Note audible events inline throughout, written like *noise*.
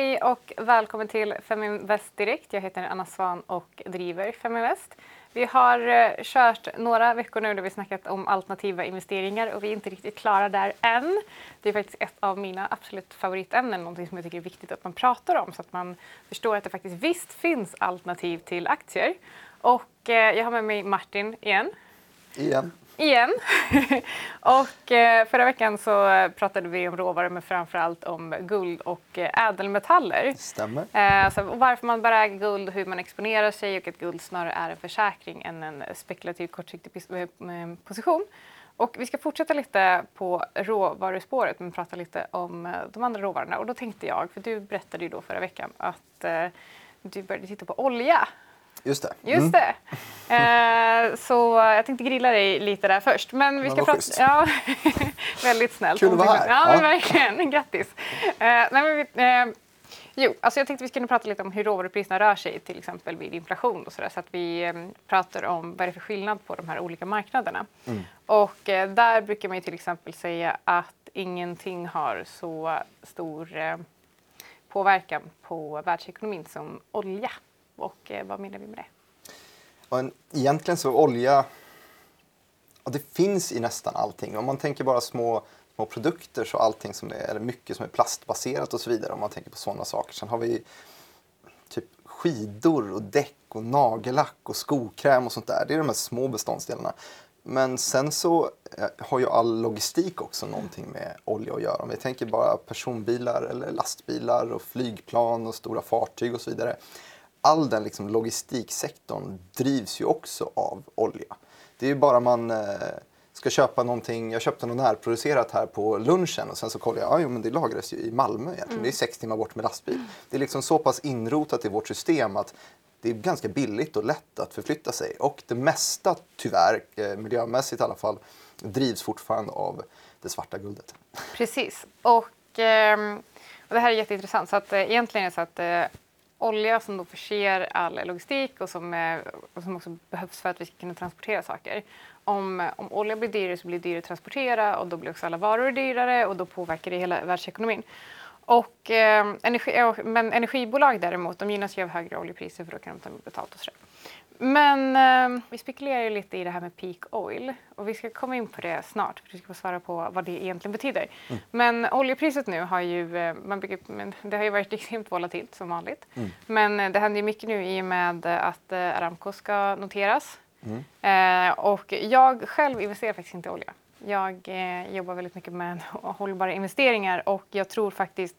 Hej och välkommen till Feminvest Direkt. Jag heter Anna Svan och driver Feminvest. Vi har eh, kört några veckor nu där vi snackat om alternativa investeringar och vi är inte riktigt klara där än. Det är faktiskt ett av mina absolut favoritämnen, någonting som jag tycker är viktigt att man pratar om så att man förstår att det faktiskt visst finns alternativ till aktier. Och eh, jag har med mig Martin igen. Igen. Igen. *laughs* och eh, förra veckan så pratade vi om råvaror men framförallt om guld och eh, ädelmetaller. Stämmer. Eh, alltså varför man bör äga guld, hur man exponerar sig och att guld snarare är en försäkring än en spekulativ kortsiktig pos- position. Och vi ska fortsätta lite på råvaruspåret men prata lite om de andra råvarorna. Och då tänkte jag, för du berättade ju då förra veckan att eh, du började titta på olja. Just det. Just Mm. det. Eh, så jag tänkte grilla dig lite där först. Men vi ska prata... Ja, *laughs* väldigt snällt. Kul att vara här. Ja, men Ja. verkligen. Grattis. Eh, nej, men vi, eh, jo, alltså jag tänkte vi skulle prata lite om hur råvarupriserna rör sig till exempel vid inflation och så, där, så att vi eh, pratar om vad det är för skillnad på de här olika marknaderna. Mm. Och eh, där brukar man ju till exempel säga att ingenting har så stor eh, påverkan på världsekonomin som olja. Och eh, vad menar vi med det? Och en, egentligen så olja, och det finns i nästan allting. Om man tänker bara små, små produkter så allting som är, eller mycket som är plastbaserat och så vidare. Om man tänker på sådana saker. Sen har vi typ skidor och däck och nagellack och skokräm och sånt där. Det är de här små beståndsdelarna. Men sen så eh, har ju all logistik också någonting med olja att göra. Om vi tänker bara personbilar eller lastbilar och flygplan och stora fartyg och så vidare. All den liksom logistiksektorn drivs ju också av olja. Det är ju bara man eh, ska köpa någonting, jag köpte något närproducerat här på lunchen och sen så kollar jag, ja jo, men det lagras ju i Malmö egentligen. Det är sex timmar bort med lastbil. Det är liksom så pass inrotat i vårt system att det är ganska billigt och lätt att förflytta sig. Och det mesta, tyvärr, eh, miljömässigt i alla fall, drivs fortfarande av det svarta guldet. Precis. Och, ehm, och det här är jätteintressant. Så att, eh, egentligen är det så att eh, olja som då förser all logistik och som, eh, och som också behövs för att vi ska kunna transportera saker. Om, om olja blir dyrare så blir det dyrare att transportera och då blir också alla varor dyrare och då påverkar det hela världsekonomin. Och, eh, energi, men energibolag däremot, de gynnas ju av högre oljepriser för då kan de ta betalt och sådär. Men eh, vi spekulerar ju lite i det här med peak oil och vi ska komma in på det snart för du ska få svara på vad det egentligen betyder. Men oljepriset nu har ju, eh, man men det har ju varit *laughs* extremt volatilt som vanligt. Men eh, det händer ju mycket nu i och med att eh, Aramco ska noteras. Eh, och jag själv investerar faktiskt inte i olja. Jag eh, jobbar väldigt mycket med *laughs* hållbara investeringar och jag tror faktiskt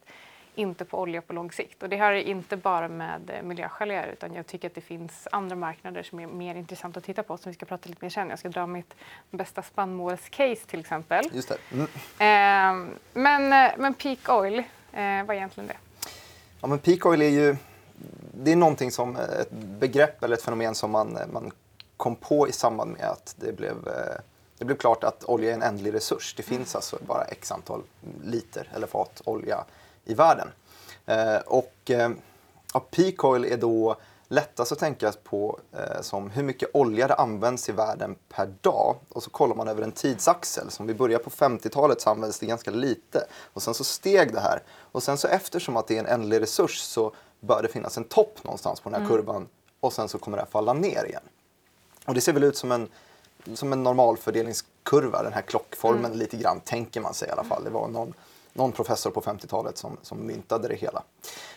inte på olja på lång sikt. Och det har inte bara med eh, miljöskäl att göra utan jag tycker att det finns andra marknader som är mer intressanta att titta på som vi ska prata lite mer sen. Jag ska dra mitt bästa spannmålscase till exempel. Just det. Mm. Eh, men, eh, men peak oil, eh, vad är egentligen det? Ja, men peak oil är ju det är någonting som ett begrepp eller ett fenomen som man, man kom på i samband med att det blev, eh, det blev klart att olja är en ändlig resurs. Det finns alltså bara x antal liter eller fat olja i världen. Eh, och eh, ja, peak oil är då lättast att tänka på eh, som hur mycket olja det används i världen per dag. Och så kollar man över en tidsaxel. Som vi börjar på 50-talet så användes det ganska lite. Och sen så steg det här. Och sen så eftersom att det är en ändlig resurs så bör det finnas en topp någonstans på den här kurvan. Och sen så kommer det här falla ner igen. Och det ser väl ut som en, som en normalfördelningskurva, den här klockformen lite grann, tänker man sig i alla fall. Det var någon, någon professor på 50-talet som, som myntade det hela.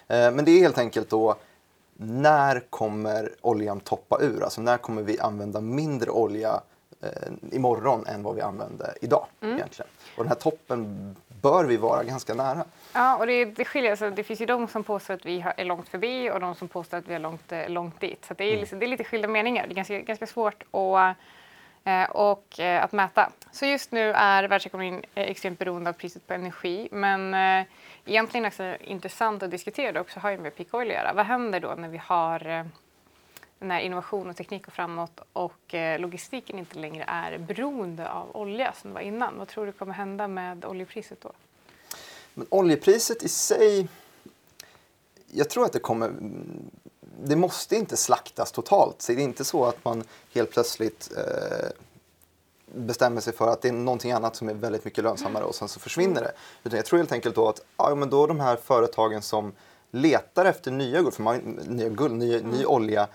Eh, men det är helt enkelt då, när kommer oljan toppa ur? Alltså när kommer vi använda mindre olja eh, imorgon än vad vi använde idag egentligen? Och den här toppen bör vi vara ganska nära. Ja, och det, det skiljer sig. Det finns ju de som påstår att vi har- är långt förbi och de som påstår att vi är långt, eh, långt dit. Så det, är liksom, det är lite skilda meningar. Det är ganska, ganska svårt att, Eh, och, eh, att mäta. Så just nu är världsekonomin eh, extremt beroende av priset på energi. Men eh, egentligen också intressant att diskutera det också har ju med peak oil att göra. Vad händer då när vi har när innovation och teknik går framåt och logistiken inte längre är beroende av olja som det var innan? Vad tror du kommer hända med oljepriset då? Men oljepriset i sig, jag tror att det kommer, det måste inte slaktas totalt. Så det är inte så att man helt plötsligt eh, bestämmer sig för att det är någonting annat som är väldigt mycket lönsammare och sen så försvinner det. Utan jag tror helt enkelt då att ja, men då de här företagen som letar efter nya guld, för man, nya guld, ny, Mm. ny olja,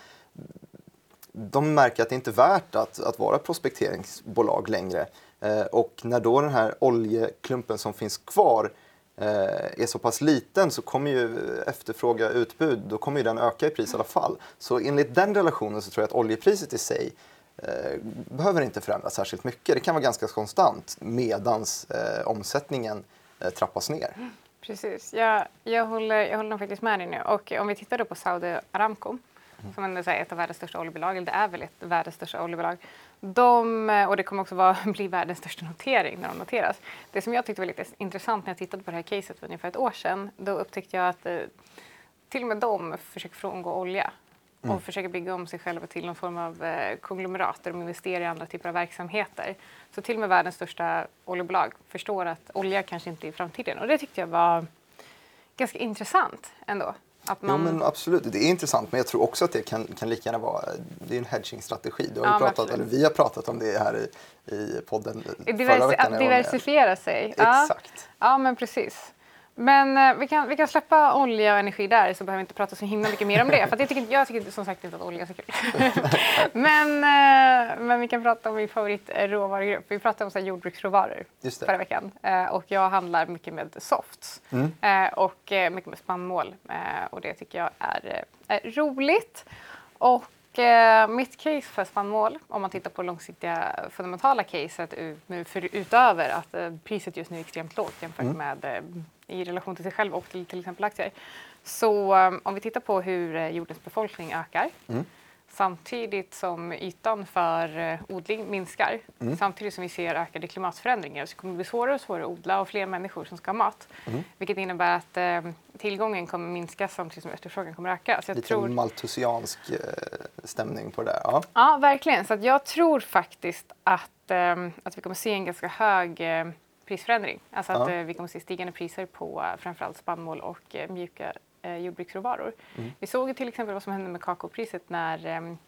de märker att det inte är värt att, att vara prospekteringsbolag längre. Eh, och när då den här oljeklumpen som finns kvar är så pass liten så kommer ju efterfråga utbud, då kommer ju den öka i pris i alla fall. Så enligt den relationen så tror jag att oljepriset i sig eh, behöver inte förändras särskilt mycket. Det kan vara ganska konstant medans eh, omsättningen eh, trappas ner. Precis, jag, jag, håller, jag håller faktiskt med dig nu. Och om vi tittar då på Saudi Aramco, som ändå är ett av världens största oljebolag, eller det är väl ett världens största oljebolag. De, och det kommer också vara, *laughs* bli världens största notering när de noteras. Det som jag tyckte var lite intressant när jag tittade på det här caset för ungefär ett år sedan, då upptäckte jag att eh, till och med de försöker frångå olja och försöker bygga om sig själva till någon form av eh, konglomerat där de investerar i andra typer av verksamheter. Så till och med världens största oljebolag förstår att olja kanske inte är framtiden. Och det tyckte jag var ganska intressant ändå. Att man... Jo men absolut, det är intressant men jag tror också att det kan, kan lika gärna vara det är en hedging-strategi. Du har Ja, pratat, eller vi har pratat om det här i, i podden förra Diversi- veckan. att diversifiera sig. Ja. Exakt. Ja, men precis. Men eh, vi, kan, vi kan släppa olja och energi där så behöver vi inte prata så himla mycket mer om det. *laughs* För jag, tycker, jag tycker som sagt inte att olja är så kul. *laughs* men, eh, men vi kan prata om min favoritråvarugrupp. Vi pratade om så här, jordbruksråvaror förra veckan. Eh, och jag handlar mycket med softs Mm. och mycket med spannmål. Och det tycker jag är, är roligt. Och mitt case för spannmål, om man tittar på långsiktiga fundamentala caset utöver att eh, priset just nu är extremt lågt jämfört Mm. med eh, i relation till sig själv och till till exempel aktier. Så eh, om vi tittar på hur eh, jordens befolkning ökar Mm. Samtidigt som ytan för eh, odling minskar, Mm. samtidigt som vi ser ökade klimatförändringar så kommer det bli svårare och svårare att odla och fler människor som ska ha mat. Mm. Vilket innebär att eh, tillgången kommer minska samtidigt som efterfrågan kommer öka. Så jag Lite tror, maltusiansk eh, stämning på det där. Ja. ja, verkligen. Så jag tror faktiskt att, eh, att vi kommer se en ganska hög eh, prisförändring. Alltså att Ja. eh, vi kommer se stigande priser på framförallt spannmål och mjuka eh, jordbruksråvaror. Mm. Vi såg till exempel vad som hände med kakaopriset när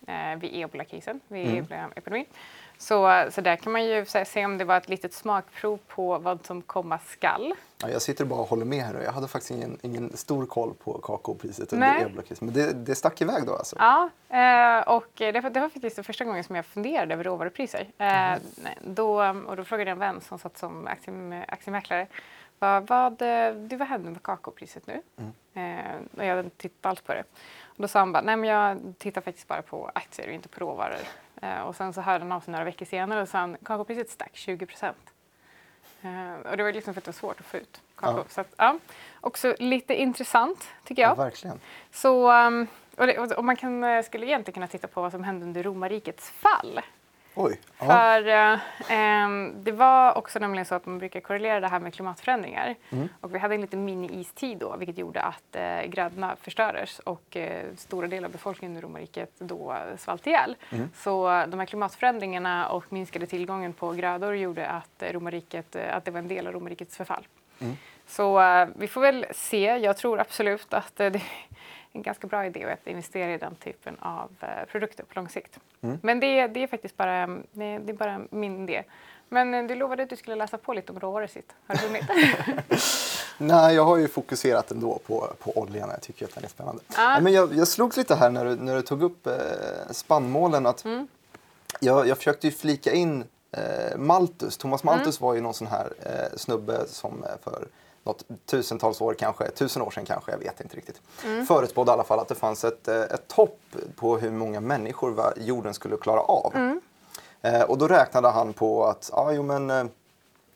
eh, vid ebola-krisen, vid Mm. ebola-epidemin. Så, så där kan man ju se, se om det var ett litet smakprov på vad som komma skall. Ja, jag sitter bara och håller med här. Jag hade faktiskt ingen, ingen stor koll på kakaopriset under ebolakrisen. Men det, det stack iväg då alltså? Ja, eh, och det var, det var faktiskt första gången som jag funderade över råvarupriser. Eh, nej, då, och då frågade jag en vän som satt som aktie, aktiemäklare. Vad, vad, eh, du, vad hände med kakaopriset nu? Eh, och jag hade inte tittat alls på det. Och då sa han bara, nej men jag tittar faktiskt bara på aktier och inte på råvaror. Eh, och sen så hörde han av sig några veckor senare och sa han, kakaopriset stack 20 procent. Eh, och det var liksom för att det var svårt att få ut kakao. Ja. Så att, ja, också lite intressant tycker jag. Ja, verkligen. Så, um, och, det, och man kan, eh, skulle egentligen kunna titta på vad som hände under romarrikets fall. Oj. För eh, ehm, det var också nämligen så att man brukar korrelera det här med klimatförändringar. Mm. Och vi hade en liten mini-istid då, vilket gjorde att eh, grödorna förstördes och eh, stora delar av befolkningen i romarriket då svalt ihjäl. Mm. Så de här klimatförändringarna och minskade tillgången på grödor gjorde att, eh, romarriket, eh, att det var en del av romarrikets förfall. Mm. Så eh, vi får väl se. Jag tror absolut att det en ganska bra idé att investera i den typen av eh, produkter på lång sikt. Mm. Men det, det är faktiskt bara, det är, bara min idé. Men eh, du lovade att du skulle läsa på lite om råvaror sitt. Har du hunnit? *laughs* Nej, jag har ju fokuserat ändå på, på oljan. Jag tycker att den är spännande. Nej, men jag, jag slogs lite här när du, när du tog upp eh, spannmålen. Att Mm. jag, jag försökte ju flika in eh, Malthus. Thomas Malthus Mm. var ju någon sån här eh, snubbe som för något tusentals år kanske, tusen år sedan kanske, jag vet inte riktigt. Mm. Förutspådde i alla fall att det fanns ett, eh, ett topp på hur många människor jorden skulle klara av. Mm. Eh, och då räknade han på att ja, jo, men, eh,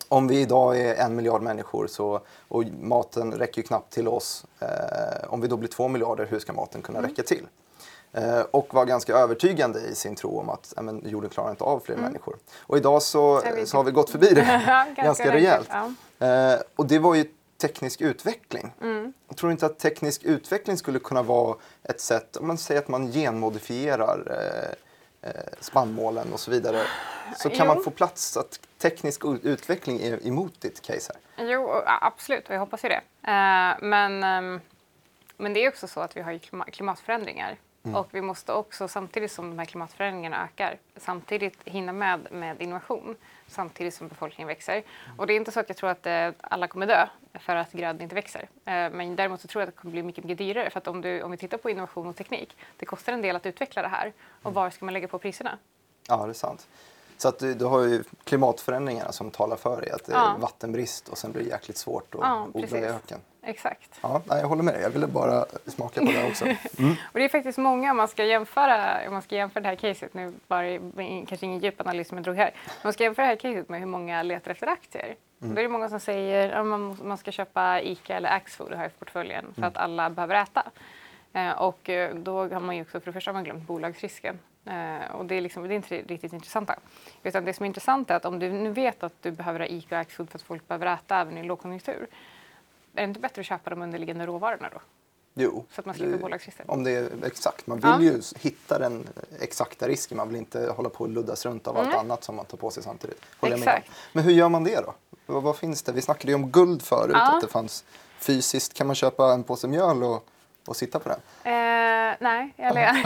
om vi idag är en miljard människor så, och maten räcker ju knappt till oss. Eh, om vi då blir två miljarder, hur ska maten kunna räcka till? Eh, och var ganska övertygande i sin tro om att ja, men, jorden klarar inte av fler människor. Och idag så, så har vi gått förbi det *laughs* ganska ganska rejält. ja. Eh, och det var ju teknisk utveckling. Mm. Jag tror inte att teknisk utveckling skulle kunna vara ett sätt, om man säger att man genmodifierar eh, eh, spannmålen och så vidare, så kan Jo. man få plats att teknisk utveckling är emot ditt case här. Jo, absolut, och jag hoppas ju det. Eh, men, ehm, men det är också så att vi har ju klima- klimatförändringar Mm. Och vi måste också, samtidigt som de här klimatförändringarna ökar, samtidigt hinna med med innovation samtidigt som befolkningen växer. Mm. Och det är inte så att jag tror att eh, alla kommer dö för att grödan inte växer. Eh, men däremot så tror jag att det kommer bli mycket, mycket dyrare för att om, du, om vi tittar på innovation och teknik, det kostar en del att utveckla det här. Och mm. var ska man lägga på priserna? Ja, det är sant. Så att du, du har ju klimatförändringarna som talar för dig, att det är ja. vattenbrist och sen blir det jäkligt svårt att ja, odla i öken. Exakt. Ja, jag håller med dig. Jag ville bara smaka på det också. *laughs* Mm. och det är faktiskt många, om man ska jämföra, om man ska jämföra det här caset, nu bara, kanske ingen djup analys som jag drog här, om man ska jämföra det här caset med hur många letar efter aktier. Mm. Då är det många som säger att man, man ska köpa ICA eller Axfood och ha i portföljen för mm. att alla behöver äta. Eh, och eh, då har man ju också för det första man glömt bolagsrisken. Eh, och det är, liksom, det är inte riktigt intressanta. Utan det som är intressant är att om du nu vet att du behöver ha ICA och Axfood för att folk behöver äta även i lågkonjunktur. Är det inte bättre att köpa de underliggande råvarorna då? Jo. Så att man slipper bolagsrisken? Om det är exakt. Man vill ja. ju hitta den exakta risken. Man vill inte hålla på och luddas runt av mm. allt annat som man tar på sig samtidigt. Håller exakt. Men hur gör man det då? Vad, vad, finns det? Vi snackade ju om guld förut, ja. att det fanns fysiskt. Kan man köpa en påse mjöl och, och sitta på den? Eh, nej, eller *laughs*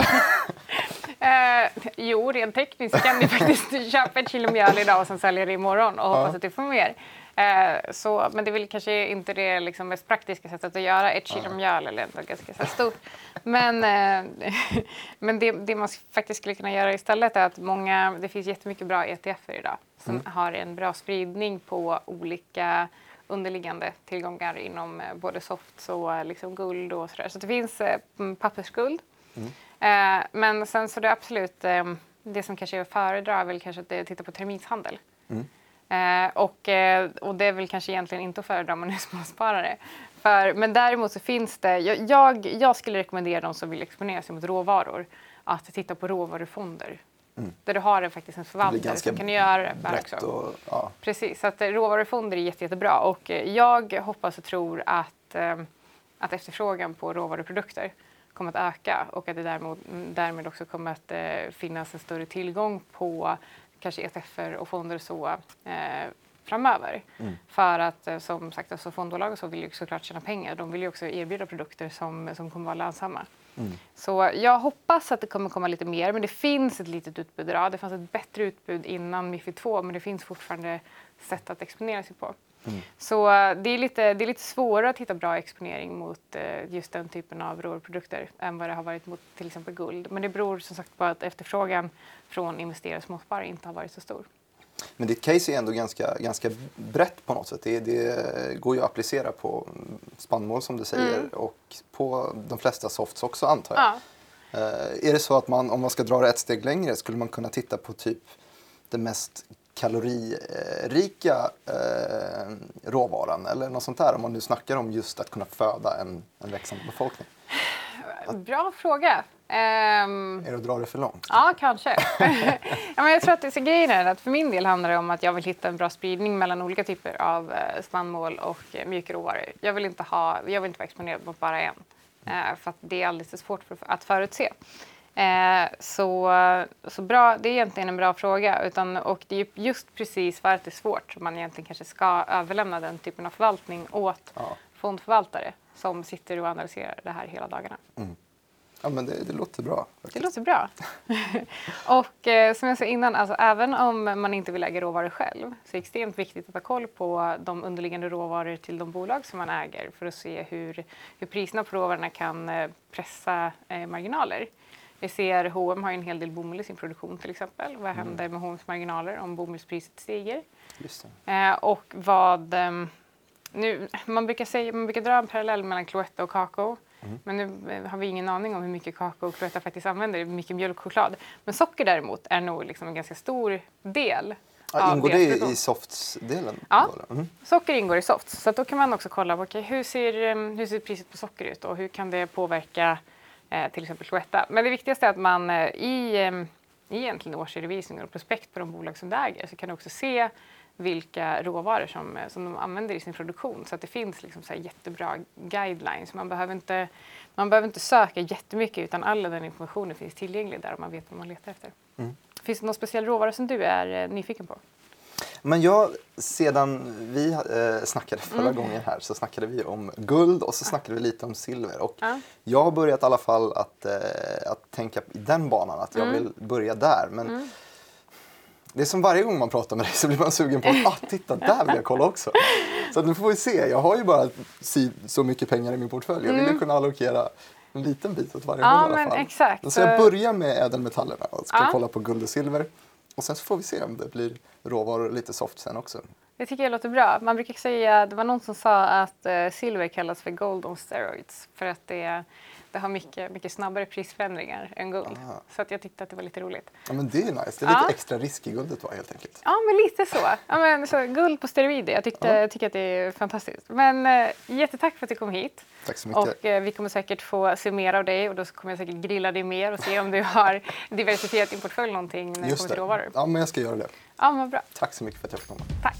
Eh, jo, rent tekniskt kan du faktiskt *laughs* köpa ett kilo mjöl idag och sen sälja det imorgon och hoppas ja. att du får mer. Eh, så, men det är väl kanske inte det liksom, mest praktiska sättet att göra ett kilo mjöl eller ändå ganska så stort. Men, eh, *laughs* men det, det, man faktiskt skulle kunna göra istället är att många, det finns jättemycket bra ETFer idag som mm. har en bra spridning på olika underliggande tillgångar inom eh, både softs och eh, liksom guld och sådär. Så det finns eh, pappersguld. Mm. Eh, men sen så det absolut, eh, det som kanske jag föredrar är väl kanske att titta på terminshandel. Mm. Eh, och, eh, och det är väl kanske egentligen inte att föredra om man är *laughs* småsparare. För, men däremot så finns det, jag, jag, jag skulle rekommendera de som vill exponera sig mot råvaror att titta på råvarufonder. Mm. Där du har faktiskt en förvaltare som kan göra det här också. Och, ja. Precis, så att råvarufonder är jätte, jättebra och jag hoppas och tror att, att efterfrågan på råvaruprodukter kommer att öka och att det därmed, därmed också kommer att eh, finnas en större tillgång på kanske ETFer och fonder och så eh, framöver. Mm. För att eh, som sagt, alltså och så vill ju såklart tjäna pengar. De vill ju också erbjuda produkter som, som kommer vara lönsamma. Mm. Så jag hoppas att det kommer komma lite mer, men det finns ett litet utbud idag. Det fanns ett bättre utbud innan Mifid 2, men det finns fortfarande sätt att exponera sig på. Mm. Så eh, det är, lite, det är lite svårare att hitta bra exponering mot uh, just den typen av råvaruprodukter än vad det har varit mot till exempel guld. Men det beror som sagt på att efterfrågan från investerare och småsparare inte har varit så stor. Men ditt case är ändå ganska, ganska brett på något sätt. Det, det går ju att applicera på spannmål som du säger mm. och på de flesta softs också antar jag. Ja. Uh, är det så att man, om man ska dra det ett steg längre, skulle man kunna titta på typ det mest kaloririka eh, råvaran eller något sånt där om man nu snackar om just att kunna föda en, en växande befolkning? *sighs* Bra fråga. Um, är det att dra det för långt? Ja, kanske. *laughs* ja, men jag tror att det, så grejen är att för min del handlar det om att jag vill hitta en bra spridning mellan olika typer av eh, spannmål och eh, mjukråvaror. Jag vill inte, ha, jag vill inte vara exponerad mot bara en, eh, för att det är alldeles för svårt för, att förutse. Eh, så, så bra, det är egentligen en bra fråga. Utan, och det är just precis för att det är svårt som man egentligen kanske ska överlämna den typen av förvaltning åt ja. fondförvaltare som sitter och analyserar det här hela dagarna. Mm. Ja, men det, det, låter bra. Faktiskt. Det låter bra. *laughs* och eh, som jag sa innan, alltså, även om man inte vill äga råvaror själv så är det extremt viktigt att ha koll på de underliggande råvaror till de bolag som man äger för att se hur, hur priserna på råvarorna kan eh, pressa eh, marginaler. Vi ser H&M har en hel del bomull i sin produktion till exempel. Vad mm. händer med H&M's marginaler om bomullspriset stiger? Eh, och vad... Eh, nu, man, brukar säga, man brukar dra en parallell mellan Cloetta och kakao. Mm. Men nu eh, har vi ingen aning om hur mycket kakao och Cloetta faktiskt använder, hur mycket mjölkchoklad. Men socker däremot är nog liksom en ganska stor del Ja, ingår det i softs-delen? Ja, mm. socker ingår i softs. Så då kan man också kolla på okay, hur, ser, eh, hur ser priset på socker ut och hur kan det påverka till exempel Cloetta. Men det viktigaste är att man eh, i, eh, i egentligen årsredovisningar och prospekt på de bolag som du äger så kan du också se vilka råvaror som, eh, som de använder i sin produktion så att det finns liksom så jättebra guidelines. Man behöver, inte, man behöver inte söka jättemycket utan all den informationen finns tillgänglig där och man vet vad man letar efter. Mm. Finns det någon speciell råvara som du är eh, nyfiken på? Men jag, sedan vi eh, snackade förra Mm. gången här så snackade vi om guld och så snackade vi lite om silver. Och Ja. jag har börjat i alla fall att, eh, att tänka i den banan, att jag Mm. vill börja där. Men det är som varje gång man pratar med dig så blir man sugen på att ah, titta där vill jag kolla också. *laughs* Så nu får vi se. Jag har ju bara så mycket pengar i min portfölj. Jag vill ju kunna allokera en liten bit åt varje Mm. Ja, håll i alla fall. exakt. Så jag börjar med ädelmetallerna och ska Ja. kolla på guld och silver. Och sen så får vi se om det blir råvaror lite soft sen också. Det tycker jag låter bra. Man brukar säga, det var någon som sa att eh, silver kallas för gold on steroids för att det, det har mycket, mycket snabbare prisförändringar än guld. Aha. Så att jag tyckte att det var lite roligt. Ja men det är nice. Det är lite Ja. extra risk i guldet va helt enkelt. Ja, men lite så. Ja, men, så guld på steroider, jag tyckte, Ja. tycker att det är fantastiskt. Men eh, jättetack för att du kom hit. Tack så mycket. Och eh, vi kommer säkert få se mer av dig och då kommer jag säkert grilla dig mer och se om du har *laughs* diversifierat din portfölj någonting när det Just kommer till det. råvaror. Ja men jag ska göra det. Ja, men bra. Tack så mycket för att jag fick komma. Tack.